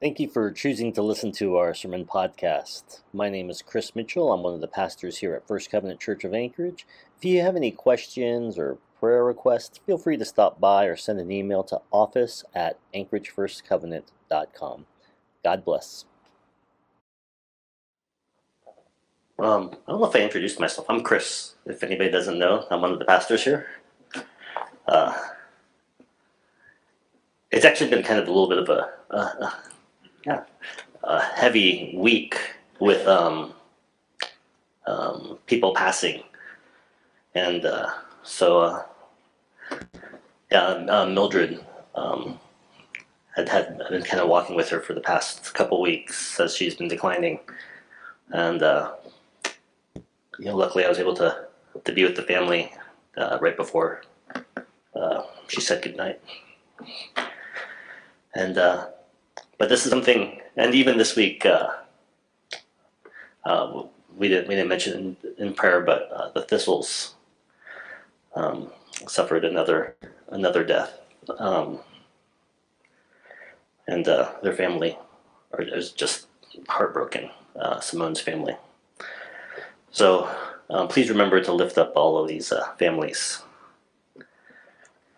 Thank you for choosing to listen to our sermon podcast. My name is Criss Mitchell. I'm one of the pastors here at First Covenant Church of Anchorage. If you have any questions or prayer requests, feel free to stop by or send an email to office at anchoragefirstcovenant.com. God bless. Um, I don't know if I introduced myself. I'm Criss. If anybody doesn't know, I'm one of the pastors here. Uh, it's actually been kind of a little bit of a, a, a heavy week with um, um, people passing, and uh, so uh, yeah, uh, Mildred um, had had been kind of walking with her for the past couple weeks as she's been declining, and uh, you know, luckily I was able to to be with the family uh, right before uh, she said goodnight, and. But this is something, and even this week, uh, uh, we didn't we didn't mention in, in prayer, but uh, the thistles um, suffered another another death, um, and uh, their family is just heartbroken. Uh, Simone's family. So um, please remember to lift up all of these uh, families.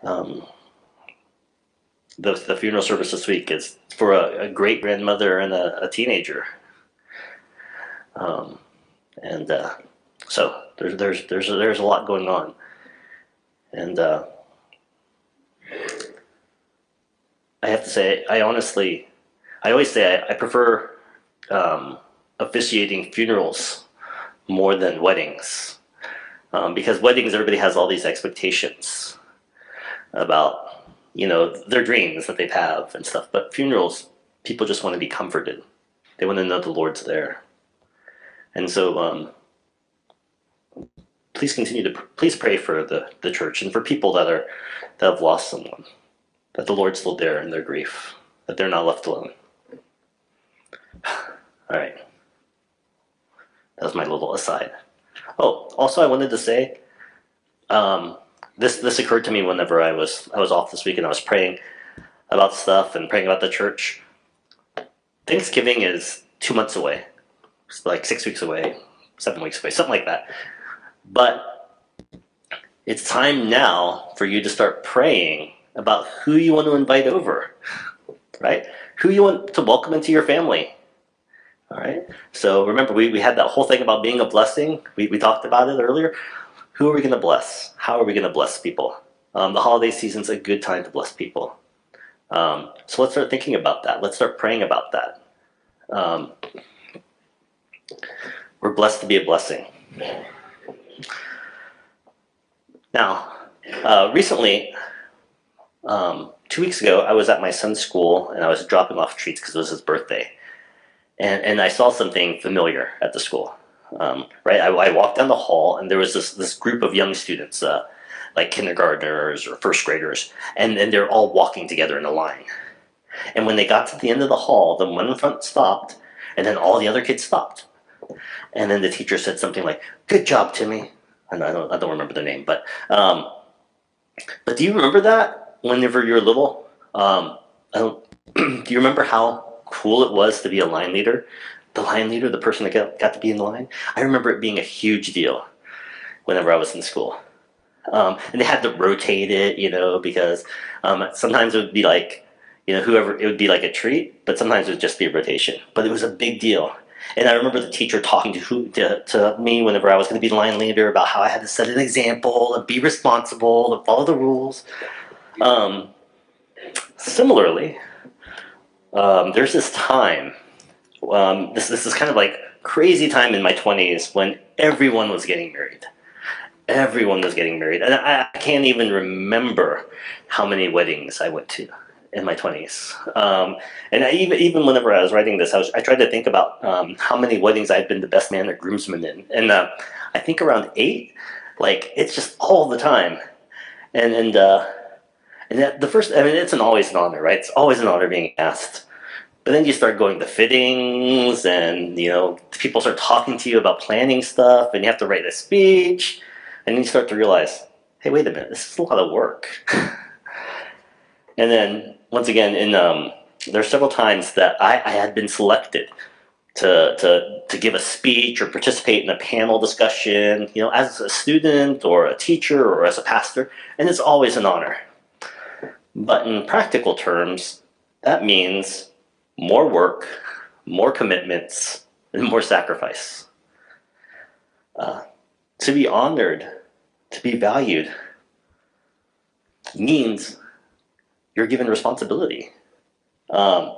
Um, the, the funeral service this week is for a, a great grandmother and a, a teenager. Um, and uh, so there's there's there's there's a lot going on, and uh, I have to say I honestly I always say I, I prefer um, officiating funerals more than weddings um, because weddings everybody has all these expectations about you know, their dreams that they have and stuff. But funerals, people just want to be comforted. They want to know the Lord's there. And so, um, please continue to please pray for the, the church and for people that are that have lost someone, that the Lord's still there in their grief, that they're not left alone. All right, that was my little aside. Oh, also, I wanted to say, um, this this occurred to me whenever I was I was off this week and I was praying about stuff and praying about the church. Thanksgiving is two months away. It's like six weeks away, seven weeks away, something like that. But it's time now for you to start praying about who you want to invite over, right? Who you want to welcome into your family. All right. So remember, we, we had that whole thing about being a blessing. We, we talked about it earlier who are we going to bless? How are we going to bless people? Um, the holiday season's a good time to bless people. Um, so let's start thinking about that. Let's start praying about that. Um, we're blessed to be a blessing. Now, uh, recently, um, two weeks ago, I was at my son's school and I was dropping off treats because it was his birthday. And, and I saw something familiar at the school. Um, right, I, I, walked down the hall and there was this this group of young students, uh, like kindergartners or first graders, and and they're all walking together in a line. And when they got to the end of the hall, the one in front stopped, and then all the other kids stopped. And then the teacher said something like, "Good job, Timmy." I don't I don't remember the name, but um, but do you remember that whenever you were little? Um, do you remember how cool it was to be a line leader? The line leader, the person that got, got to be in the line, I remember it being a huge deal whenever I was in school. Um, and they had to rotate it, you know, because um, sometimes it would be like, you know, whoever, it would be like a treat, but sometimes it would just be a rotation. But it was a big deal. And I remember the teacher talking to, who, to, to me whenever I was going to be the line leader about how I had to set an example and be responsible and follow the rules. Um, similarly, um, there's this time um, this this is kind of like crazy time in my 20s when everyone was getting married. Everyone was getting married, and I, I can't even remember how many weddings I went to in my 20s. Um, and I, even even whenever I was writing this, I, was, I tried to think about um, how many weddings I'd been the best man or groomsman in, and uh, I think around eight. Like it's just all the time, and and uh, and the first. I mean, it's an always an honor, right? It's always an honor being asked. But then you start going to fittings, and you know people start talking to you about planning stuff, and you have to write a speech, and then you start to realize, hey, wait a minute, this is a lot of work. and then once again, in um, there are several times that I, I had been selected to, to, to give a speech or participate in a panel discussion, you know, as a student or a teacher or as a pastor, and it's always an honor. But in practical terms, that means more work, more commitments, and more sacrifice. Uh, to be honored, to be valued, means you're given responsibility. Um,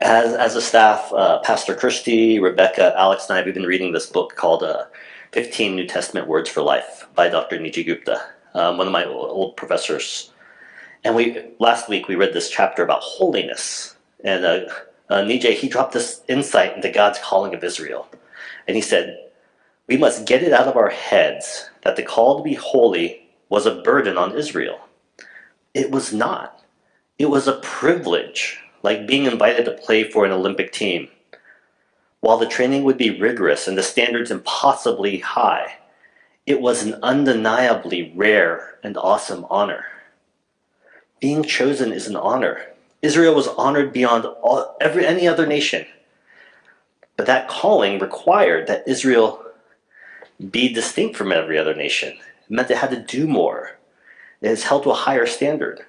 as, as a staff, uh, Pastor Christy, Rebecca, Alex, and I, we've been reading this book called uh, 15 New Testament Words for Life by Dr. Nijay Gupta, um, one of my old professors. And we last week we read this chapter about holiness. And uh, uh, Nijay, he dropped this insight into God's calling of Israel. And he said, We must get it out of our heads that the call to be holy was a burden on Israel. It was not. It was a privilege like being invited to play for an Olympic team. While the training would be rigorous and the standards impossibly high, it was an undeniably rare and awesome honor. Being chosen is an honor. Israel was honored beyond all, every, any other nation. But that calling required that Israel be distinct from every other nation. It meant it had to do more. It is held to a higher standard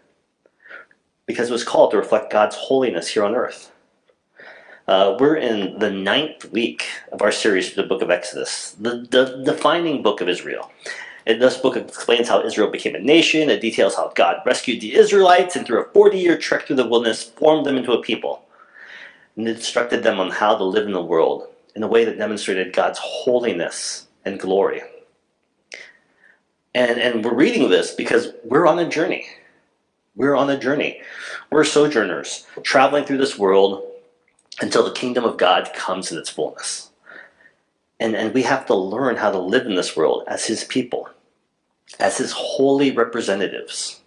because it was called to reflect God's holiness here on earth. Uh, we're in the ninth week of our series through the book of Exodus, the, the defining book of Israel. And this book explains how Israel became a nation. It details how God rescued the Israelites and through a 40 year trek through the wilderness formed them into a people. And instructed them on how to live in the world in a way that demonstrated God's holiness and glory. And, and we're reading this because we're on a journey. We're on a journey. We're sojourners, traveling through this world until the kingdom of God comes in its fullness. And, and we have to learn how to live in this world as his people, as his holy representatives.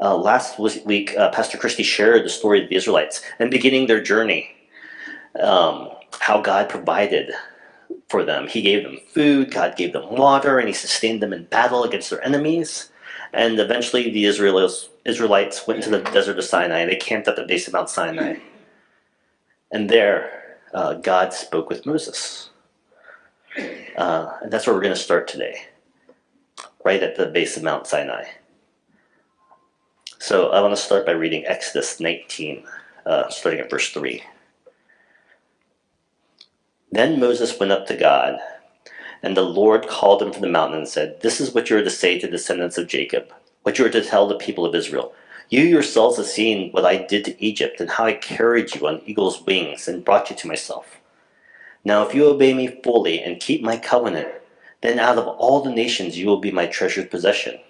Uh, last week, uh, Pastor Christie shared the story of the Israelites and beginning their journey, um, how God provided for them. He gave them food, God gave them water, and He sustained them in battle against their enemies. And eventually the Israelites, Israelites went into the desert of Sinai and they camped at the base of Mount Sinai. And there, uh, God spoke with Moses. Uh, and that's where we're going to start today, right at the base of Mount Sinai. So I want to start by reading Exodus 19, uh, starting at verse 3. Then Moses went up to God and the Lord called him from the mountain and said, This is what you are to say to the descendants of Jacob, what you are to tell the people of Israel. You yourselves have seen what I did to Egypt, and how I carried you on eagle's wings and brought you to myself. Now, if you obey me fully and keep my covenant, then out of all the nations you will be my treasured possession.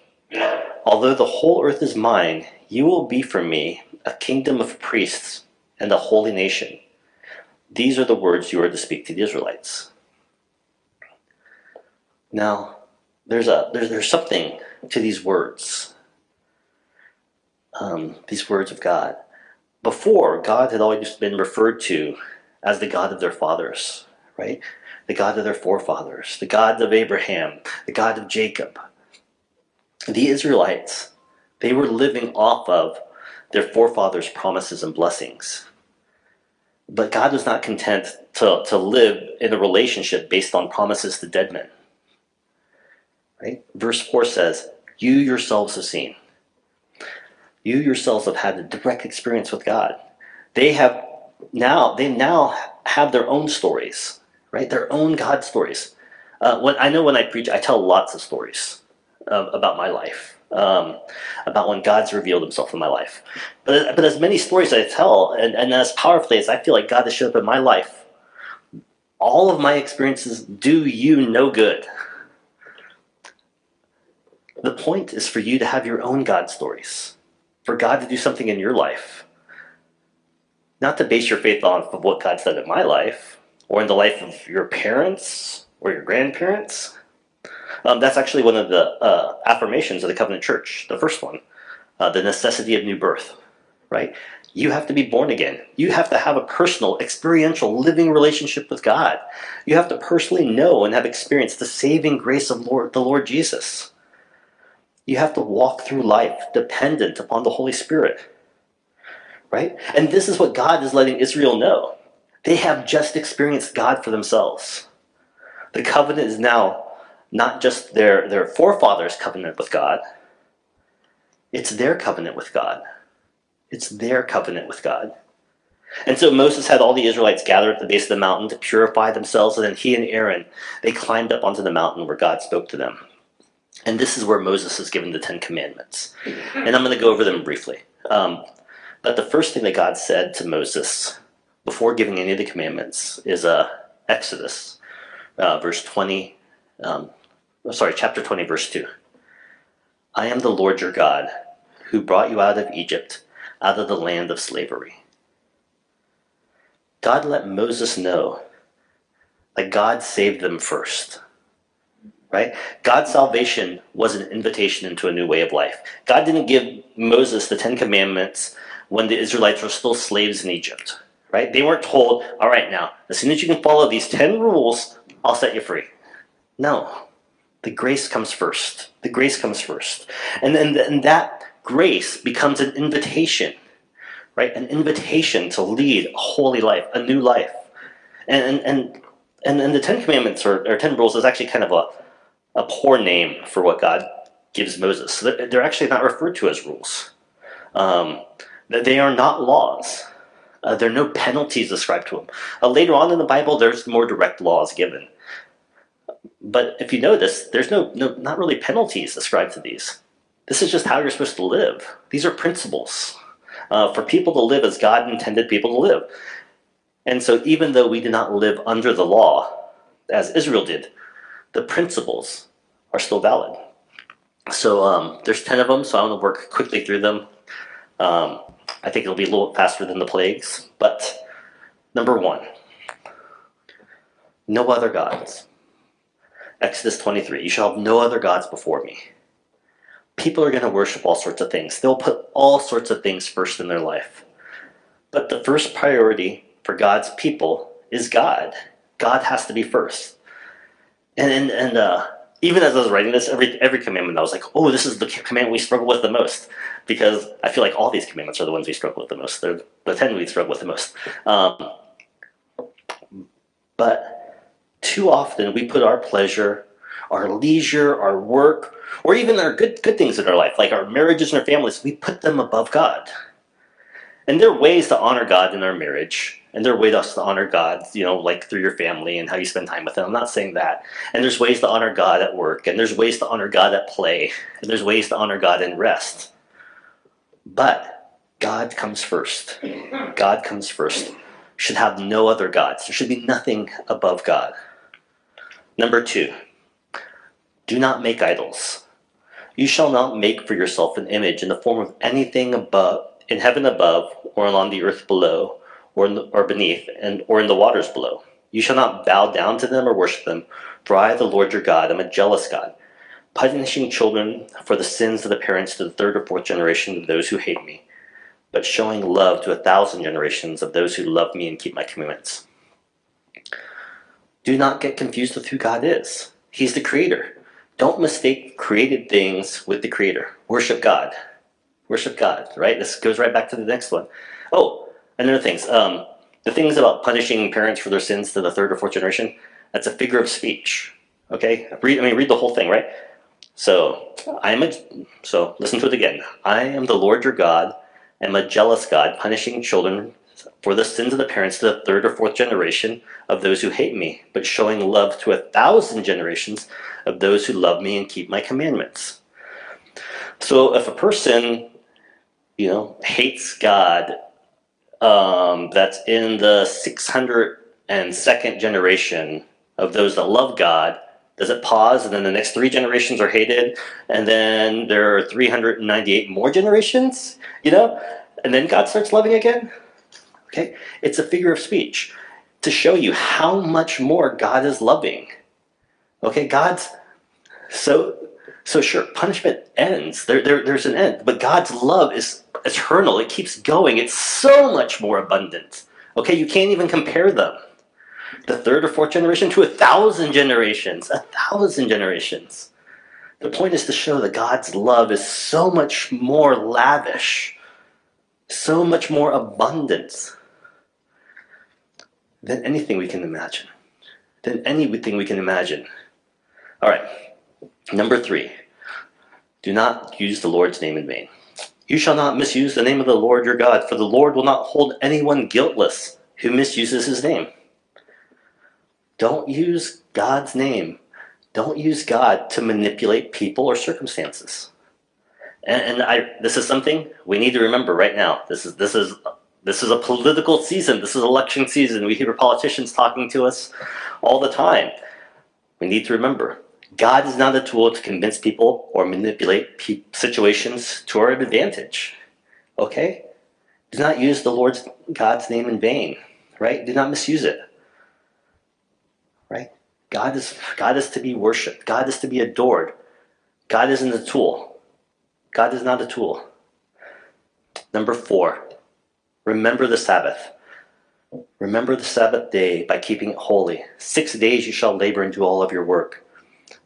Although the whole earth is mine, you will be for me a kingdom of priests and a holy nation. These are the words you are to speak to the Israelites. Now, there's a there's there's something to these words. Um, these words of God. Before, God had always been referred to as the God of their fathers, right? The God of their forefathers, the God of Abraham, the God of Jacob. The Israelites, they were living off of their forefathers' promises and blessings. But God was not content to, to live in a relationship based on promises to dead men. Right? Verse 4 says, You yourselves have seen. You yourselves have had a direct experience with God. They have now, they now have their own stories, right? Their own God stories. Uh, when, I know when I preach, I tell lots of stories about my life, um, about when God's revealed himself in my life. But, but as many stories I tell, and, and as powerfully as I feel like God has showed up in my life, all of my experiences do you no good. The point is for you to have your own God stories, for God to do something in your life. Not to base your faith on of what God said in my life, or in the life of your parents or your grandparents. Um, that's actually one of the uh, affirmations of the Covenant Church, the first one, uh, the necessity of new birth, right? You have to be born again. You have to have a personal, experiential, living relationship with God. You have to personally know and have experienced the saving grace of Lord, the Lord Jesus. You have to walk through life dependent upon the Holy Spirit. Right? And this is what God is letting Israel know. They have just experienced God for themselves. The covenant is now not just their, their forefathers' covenant with God, it's their covenant with God. It's their covenant with God. And so Moses had all the Israelites gather at the base of the mountain to purify themselves, and then he and Aaron, they climbed up onto the mountain where God spoke to them. And this is where Moses is given the Ten Commandments. And I'm going to go over them briefly. Um, but the first thing that God said to Moses before giving any of the commandments is uh, Exodus, uh, verse 20, um, sorry, chapter 20, verse 2. I am the Lord your God, who brought you out of Egypt, out of the land of slavery. God let Moses know that God saved them first. Right? God's salvation was an invitation into a new way of life. God didn't give Moses the Ten Commandments when the Israelites were still slaves in Egypt. Right? They weren't told, all right, now, as soon as you can follow these 10 rules, I'll set you free. No. The grace comes first. The grace comes first. And then and that grace becomes an invitation right? An invitation to lead a holy life, a new life. And and and, and the Ten Commandments or, or Ten Rules is actually kind of a, a poor name for what God gives Moses. So they're actually not referred to as rules. Um, they are not laws. Uh, there are no penalties ascribed to them. Uh, later on in the Bible, there's more direct laws given. But if you notice, there's no, no not really penalties ascribed to these. This is just how you're supposed to live. These are principles uh, for people to live as God intended people to live. And so, even though we do not live under the law, as Israel did, the principles are still valid. So, um, there's 10 of them, so I'm going to work quickly through them. Um, I think it'll be a little faster than the plagues. But number one, no other gods. Exodus 23 You shall have no other gods before me people are going to worship all sorts of things. They'll put all sorts of things first in their life. But the first priority for God's people is God. God has to be first. And and, and uh, even as I was writing this, every every commandment I was like, oh, this is the commandment we struggle with the most, because I feel like all these commandments are the ones we struggle with the most. They're the ten we struggle with the most. Um, but too often we put our pleasure, our leisure, our work, or even our good good things in our life, like our marriages and our families, we put them above God. And there are ways to honor God in our marriage, and there are ways to honor God, you know, like through your family and how you spend time with them. I'm not saying that. And there's ways to honor God at work, and there's ways to honor God at play, and there's ways to honor God in rest. But God comes first. God comes first. Should have no other gods. There should be nothing above God. Number two, do not make idols. You shall not make for yourself an image in the form of anything above, in heaven above, or on the earth below, or, the, or beneath, and or in the waters below. You shall not bow down to them or worship them, for I, the Lord your God, am a jealous God, punishing children for the sins of the parents to the third or fourth generation of those who hate me, but showing love to a thousand generations of those who love me and keep my commandments. Do not get confused with who God is. He's the creator. Don't mistake created things with the creator. Worship God. Worship God, right? This goes right back to the next one. Oh, another things. Um, the things about punishing parents for their sins to the third or fourth generation, that's a figure of speech. Okay? Read, I mean, read the whole thing, right? So, I am a, so listen to it again. I am the Lord your God, am a jealous God, punishing children for the sins of the parents to the third or fourth generation of those who hate me, but showing love to a thousand generations of those who love me and keep my commandments. So if a person, you know, hates God, um, that's in the 602nd generation of those that love God, does it pause and then the next three generations are hated and then there are 398 more generations, you know, and then God starts loving again? Okay? It's a figure of speech to show you how much more God is loving. Okay, God's so so sure punishment ends. There, there there's an end, but God's love is eternal. It keeps going. It's so much more abundant. Okay, you can't even compare them. The third or fourth generation to a thousand generations, a thousand generations. The point is to show that God's love is so much more lavish, so much more abundant than anything we can imagine. Than anything we can imagine. All right, number three do not use the Lord's name in vain. You shall not misuse the name of the Lord your God, for the Lord will not hold anyone guiltless who misuses his name. Don't use God's name. Don't use God to manipulate people or circumstances. And, and I, this is something we need to remember right now. This is this is this is a political season. This is election season. We hear politicians talking to us all the time. We need to remember God is not a tool to convince people or manipulate pe- situations to our advantage. Okay? Do not use the Lord's God's name in vain, right? Do not misuse it. Right? God is God is to be worshiped. God is to be adored. God isn't a tool. God is not a tool. Number 4. Remember the Sabbath. Remember the Sabbath day by keeping it holy. 6 days you shall labor and do all of your work.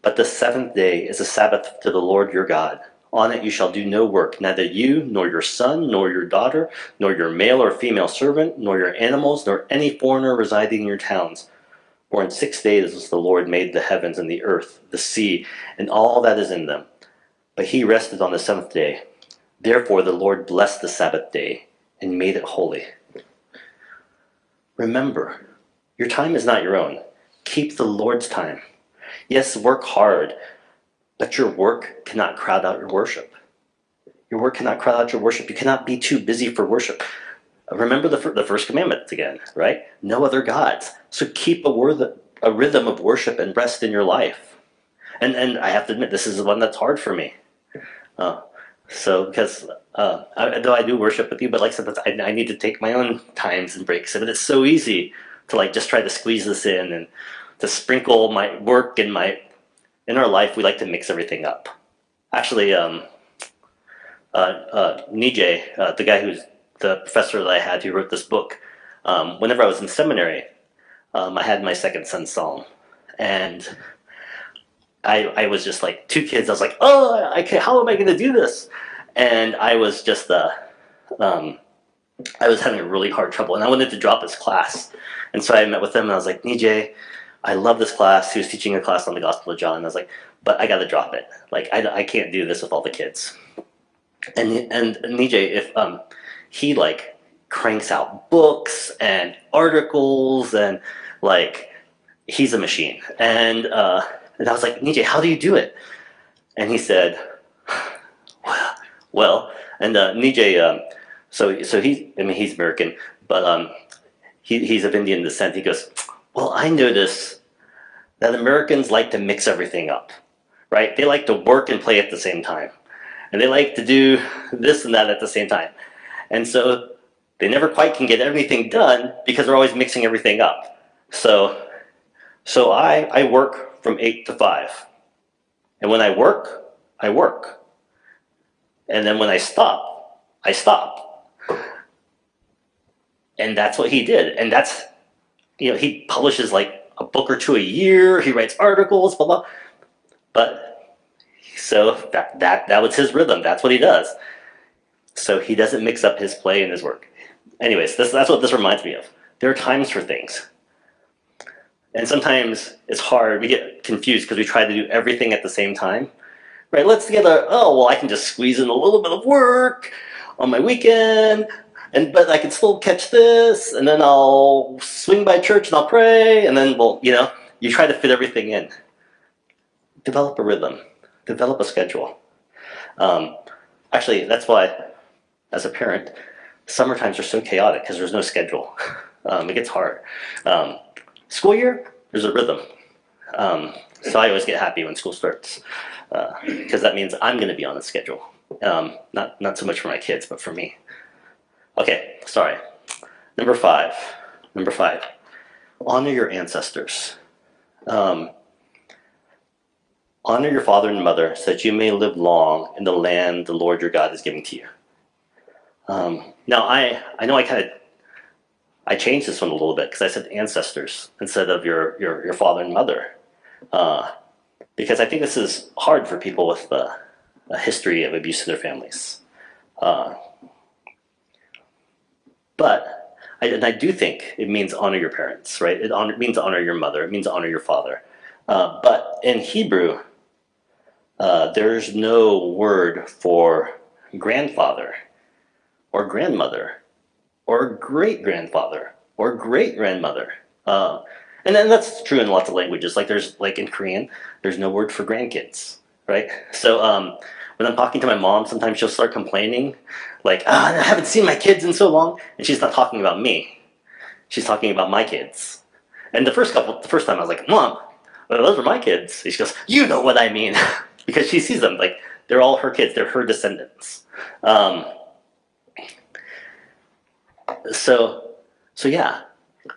But the seventh day is a Sabbath to the Lord your God. On it you shall do no work, neither you, nor your son, nor your daughter, nor your male or female servant, nor your animals, nor any foreigner residing in your towns. For in six days the Lord made the heavens and the earth, the sea, and all that is in them. But he rested on the seventh day. Therefore the Lord blessed the Sabbath day and made it holy. Remember, your time is not your own. Keep the Lord's time. Yes, work hard, but your work cannot crowd out your worship. Your work cannot crowd out your worship. You cannot be too busy for worship. Remember the, the first commandment again, right? No other gods. So keep a, a rhythm of worship and rest in your life. And, and I have to admit, this is the one that's hard for me. Uh, so, because uh, I, though I do worship with you, but like sometimes I, I need to take my own times and breaks. But it's so easy to like just try to squeeze this in and to sprinkle my work and my in our life we like to mix everything up actually um, uh, uh, Nijay, uh, the guy who's the professor that I had who wrote this book, um, whenever I was in seminary, um, I had my second son Psalm, and I, I was just like two kids. I was like, oh, I can, how am I going to do this? And I was just the, um, I was having a really hard trouble, and I wanted to drop this class, and so I met with him, and I was like, Nijay, I love this class. He was teaching a class on the Gospel of John. And I was like, but I got to drop it. Like, I, I can't do this with all the kids. And and Nijay, if um, he like cranks out books and articles and like he's a machine. And uh, and I was like, Nijay, how do you do it? And he said, well, well and uh, Nijay, um, so so he, I mean, he's American, but um, he, he's of Indian descent. He goes, well, I notice that Americans like to mix everything up, right? They like to work and play at the same time. And they like to do this and that at the same time. And so they never quite can get everything done because they're always mixing everything up. So, so I, I work from 8 to 5. And when I work, I work. And then when I stop, I stop. And that's what he did. And that's you know, he publishes like a book or two a year. He writes articles, blah blah. But so that that that was his rhythm. That's what he does. So he doesn't mix up his play and his work. Anyways, this, that's what this reminds me of. There are times for things. And sometimes it's hard. We get confused because we try to do everything at the same time. Right? Let's get a, oh, well, I can just squeeze in a little bit of work on my weekend and but I can still catch this, and then I'll swing by church and I'll pray, and then well, you know, you try to fit everything in. Develop a rhythm, develop a schedule. Um, actually, that's why, as a parent, summer times are so chaotic because there's no schedule. Um, it gets hard. Um, school year, there's a rhythm. Um, so I always get happy when school starts because uh, that means I'm going to be on a schedule. Um, not not so much for my kids, but for me. Okay, sorry. Number five. Number five. Honor your ancestors. Um, honor your father and mother so that you may live long in the land the Lord your God is giving to you. Um, now, I, I know I kind of I changed this one a little bit because I said ancestors instead of your, your, your father and mother. Uh, because I think this is hard for people with uh, a history of abuse in their families. Uh, but I, and I do think it means honor your parents, right? It, honor, means honor your mother. It means honor your father. Uh, but in Hebrew, uh, there's no word for grandfather or grandmother or great grandfather or great grandmother. Uh, and then that's true in lots of languages. Like there's like in Korean, there's no word for grandkids, right? So um, when I'm talking to my mom, sometimes she'll start complaining, like, ah, I haven't seen my kids in so long, and she's not talking about me. She's talking about my kids. And the first couple, the first time I was like, Mom, well, those are my kids. And she goes, You know what I mean, because she sees them like they're all her kids. They're her descendants. Um, so, so yeah,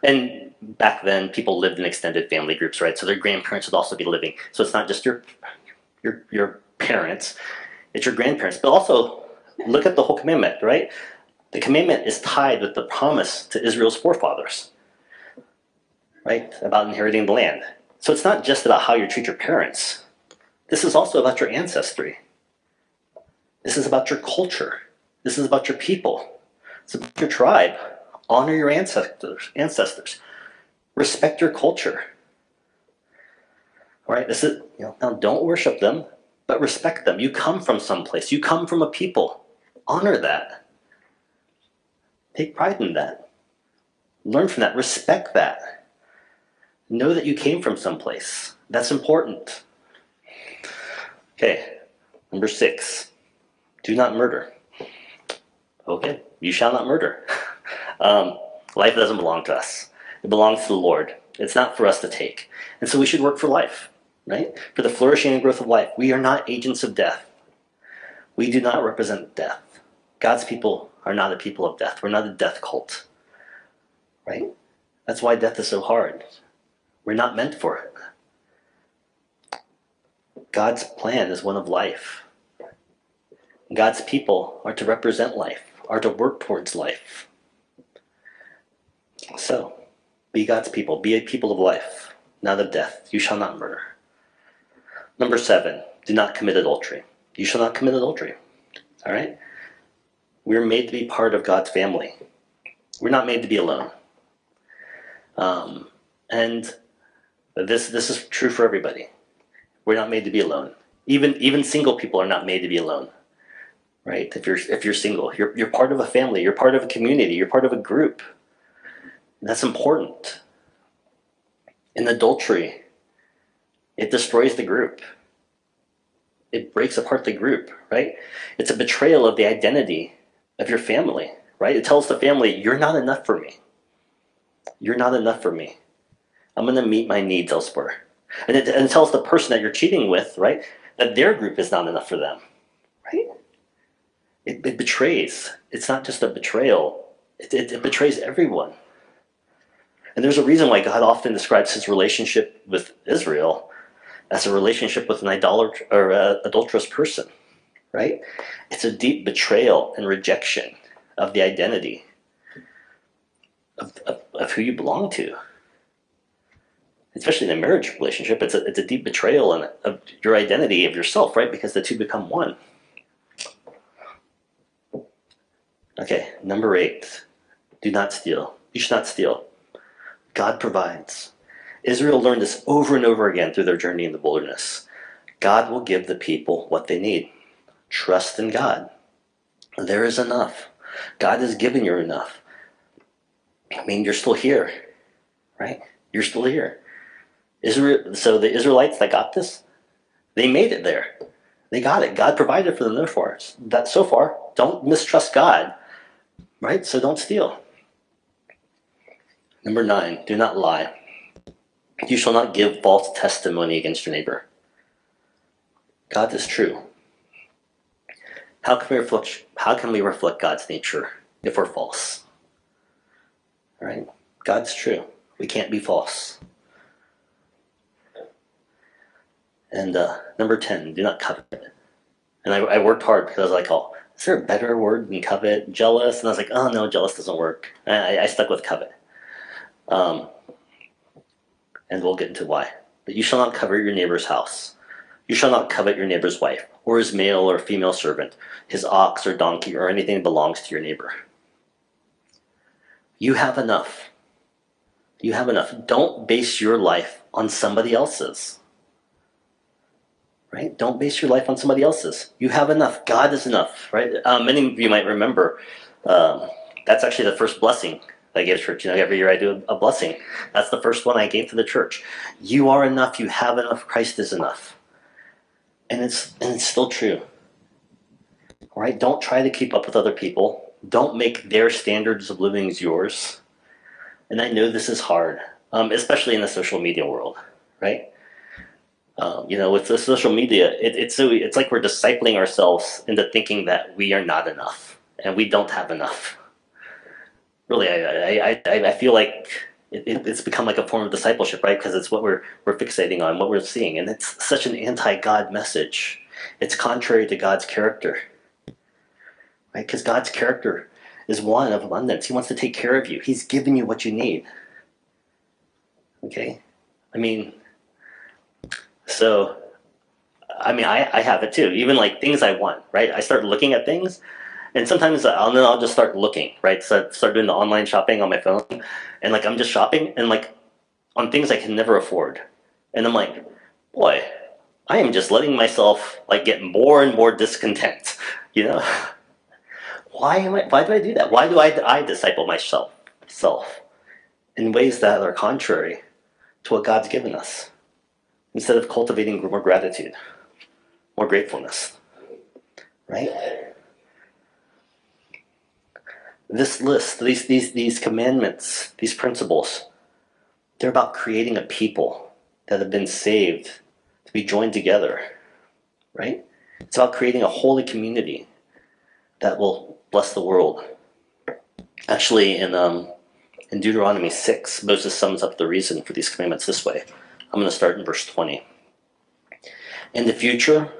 and back then people lived in extended family groups, right? So their grandparents would also be living. So it's not just your your your parents; it's your grandparents. But also, look at the whole commandment, right? The commandment is tied with the promise to Israel's forefathers, right? About inheriting the land. So it's not just about how you treat your parents. This is also about your ancestry. This is about your culture. This is about your people. It's about your tribe. Honor your ancestors. Ancestors. Respect your culture. All right. This is you know now don't worship them, but respect them. You come from someplace. You come from a people. Honor that. Take pride in that. Learn from that. Respect that. Know that you came from someplace. That's important. Okay, number six. Do not murder. Okay, you shall not murder. um, life doesn't belong to us, it belongs to the Lord. It's not for us to take. And so we should work for life, right? For the flourishing and growth of life. We are not agents of death. We do not represent death. God's people are not a people of death. We're not a death cult, right? That's why death is so hard. We're not meant for it. God's plan is one of life. God's people are to represent life, are to work towards life. So, be God's people, be a people of life, not of death. You shall not murder. Number seven, do not commit adultery. You shall not commit adultery. All right? We're made to be part of God's family. We're not made to be alone. Um, and this this is true for everybody. We're not made to be alone. Even even single people are not made to be alone right? If you're if you're single, you're you're part of a family, you're part of a community, you're part of a group. That's important. In adultery, it destroys the group. It breaks apart the group, right? It's a betrayal of the identity of your family, right? It tells the family, you're not enough for me. You're not enough for me. I'm going to meet my needs elsewhere. And it, and it tells the person that you're cheating with, right, that their group is not enough for them, right? it, it betrays. It's not just a betrayal, it, it, it betrays everyone. And there's a reason why God often describes his relationship with Israel as a relationship with an idolat- or a adulterous person, right? It's a deep betrayal and rejection of the identity of, of, of who you belong to. Especially in a marriage relationship, it's a, it's a deep betrayal and of your identity of yourself, right? Because the two become one. Okay, number eight. Do not steal. You should not steal. God provides. Israel learned this over and over again through their journey in the wilderness. God will give the people what they need. Trust in God. There is enough. God has given you enough. I mean, you're still here, right? You're still here. Israel, so the Israelites that got this, they made it there. They got it. God provided for them therefore. That so far, don't mistrust God Right? So don't steal. Number nine, do not lie. You shall not give false testimony against your neighbor. God is true. How can we reflect, how can we reflect God's nature if we're false? Right? God's true. We can't be false. And uh, number 10, do not covet. And I, I worked hard because I was like, oh, is there a better word than covet? Jealous? And I was like, oh no, jealous doesn't work. I, I stuck with covet. Um, and we'll get into why. but you shall not covet your neighbor's house. You shall not covet your neighbor's wife, or his male or female servant, his ox or donkey, or anything that belongs to your neighbor. You have enough. You have enough. Don't base your life on somebody else's. Right? Don't base your life on somebody else's. You have enough. God is enough. Right? Uh, many of you might remember um, that's actually the first blessing I give church. You know, every year I do a blessing. That's the first one I gave to the church. You are enough. You have enough. Christ is enough. And it's and it's still true. Right? Don't try to keep up with other people. Don't make their standards of living as yours. And I know this is hard, um, especially in the social media world, right? Um, you know, with the social media, it, it's so it's like we're discipling ourselves into thinking that we are not enough and we don't have enough really, I, I, I, feel like it, it, it's become like a form of discipleship, right? Because it's what we're, we're fixating on, what we're seeing. And it's such an anti God message. It's contrary to God's character, right? Because God's character is one of abundance. He wants to take care of you, He's given you what you need. Okay? I mean, so, I mean, I, I have it too. Even like things I want, right? I start looking at things and sometimes I'll then I'll just start looking, right? So I start doing the online shopping on my phone, and like I'm just shopping and like on things I can never afford, and I'm like, boy, I am just letting myself like get more and more discontent, you know. Why am I? Why do I do that? Why do I I disciple myself self in ways that are contrary to what God's given us, instead of cultivating more gratitude, more gratefulness, right? This list, these, these, these commandments, these principles, they're about creating a people that have been saved to be joined together, right? It's about creating a holy community that will bless the world. Actually, in, um, in Deuteronomy 6, Moses sums up the reason for these commandments this way. I'm going to start in verse 20. In the future,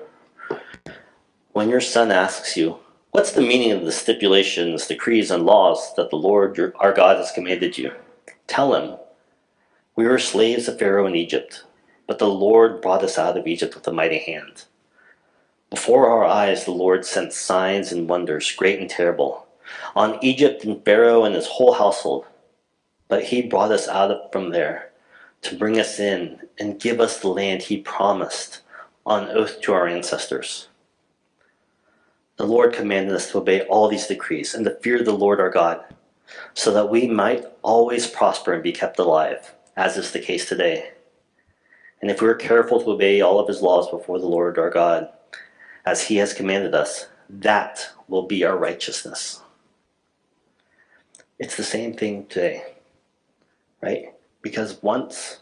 when your son asks you, What's the meaning of the stipulations, decrees, and laws that the Lord your, our God has commanded you? Tell him, We were slaves of Pharaoh in Egypt, but the Lord brought us out of Egypt with a mighty hand. Before our eyes, the Lord sent signs and wonders, great and terrible, on Egypt and Pharaoh and his whole household. But he brought us out from there to bring us in and give us the land he promised on oath to our ancestors. The Lord commanded us to obey all these decrees and to fear the Lord our God, so that we might always prosper and be kept alive, as is the case today. And if we are careful to obey all of his laws before the Lord our God, as he has commanded us, that will be our righteousness. It's the same thing today, right? Because once,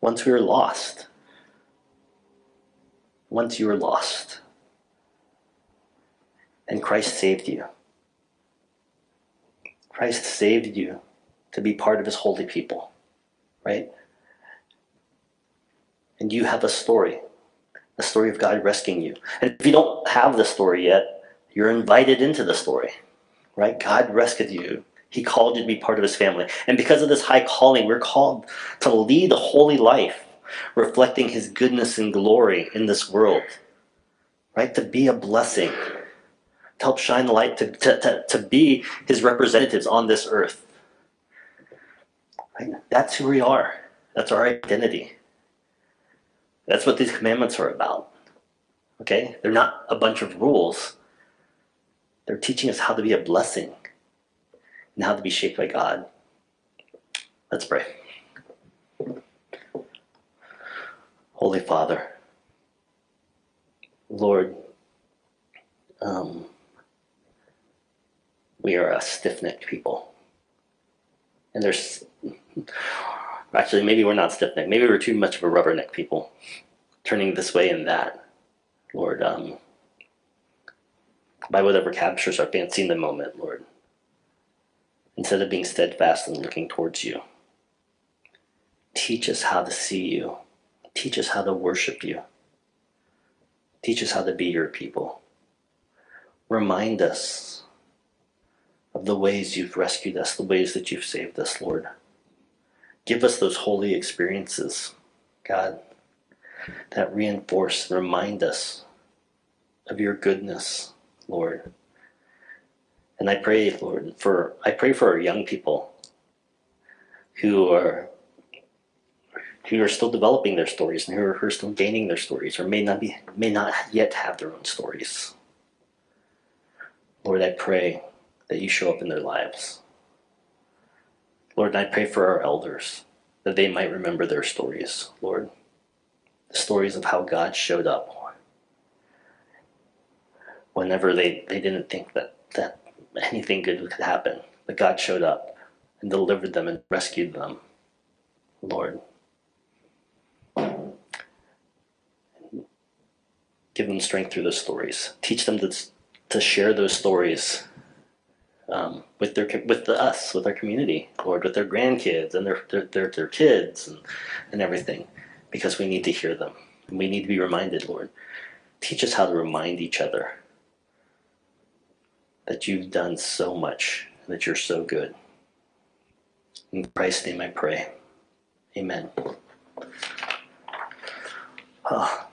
once we were lost, once you were lost. And Christ saved you. Christ saved you to be part of his holy people, right? And you have a story, a story of God rescuing you. And if you don't have the story yet, you're invited into the story, right? God rescued you. He called you to be part of his family. And because of this high calling, we're called to lead a holy life reflecting his goodness and glory in this world. Right? To be a blessing, to help shine the light, to, to, to, to be his representatives on this earth. Right? That's who we are. That's our identity. That's what these commandments are about. Okay? They're not a bunch of rules. They're teaching us how to be a blessing and how to be shaped by God. Let's pray. Holy Father, Lord, um, we are a stiff necked people. And there's actually, maybe we're not stiff necked, maybe we're too much of a rubber neck people, turning this way and that. Lord, um, by whatever captures our fancy in the moment, Lord, instead of being steadfast and looking towards you, teach us how to see you Teach us how to worship you. Teach us how to be your people. Remind us of the ways you've rescued us, the ways that you've saved us, Lord. give us those holy experiences, God, that reinforce remind us of your goodness, Lord. And I pray, Lord, for I pray for our young people who are who are still developing their stories and who are, who are still gaining their stories or may not be may not yet have their own stories. Lord, I pray that you show up in their lives. Lord, I pray for our elders that they might remember their stories, Lord. The stories of how God showed up whenever they, they didn't think that, that anything good could happen. But God showed up and delivered them and rescued them. Lord. Give them strength through those stories. Teach them to, to share those stories um, with their with the, us, with our community, Lord, with their grandkids and their their, their, their kids and, and everything, because we need to hear them. We need to be reminded, Lord. Teach us how to remind each other that you've done so much, that you're so good. In Christ's name I pray. Amen. Oh,